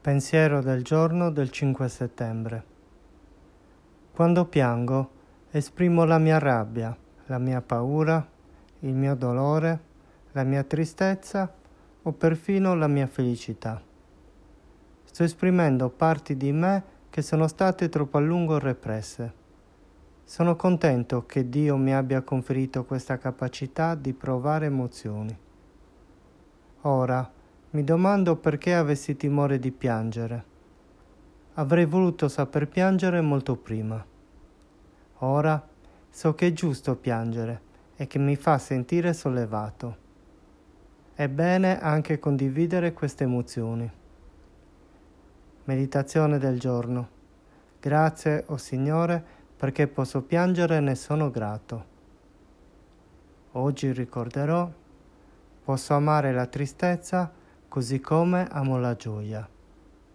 Pensiero del giorno del 5 settembre. Quando piango esprimo la mia rabbia, la mia paura, il mio dolore, la mia tristezza o perfino la mia felicità. Sto esprimendo parti di me che sono state troppo a lungo represse. Sono contento che Dio mi abbia conferito questa capacità di provare emozioni. Ora, mi domando perché avessi timore di piangere. Avrei voluto saper piangere molto prima. Ora so che è giusto piangere e che mi fa sentire sollevato. È bene anche condividere queste emozioni. Meditazione del giorno. Grazie, o oh Signore, perché posso piangere e ne sono grato. Oggi ricorderò, posso amare la tristezza così come amo la gioia.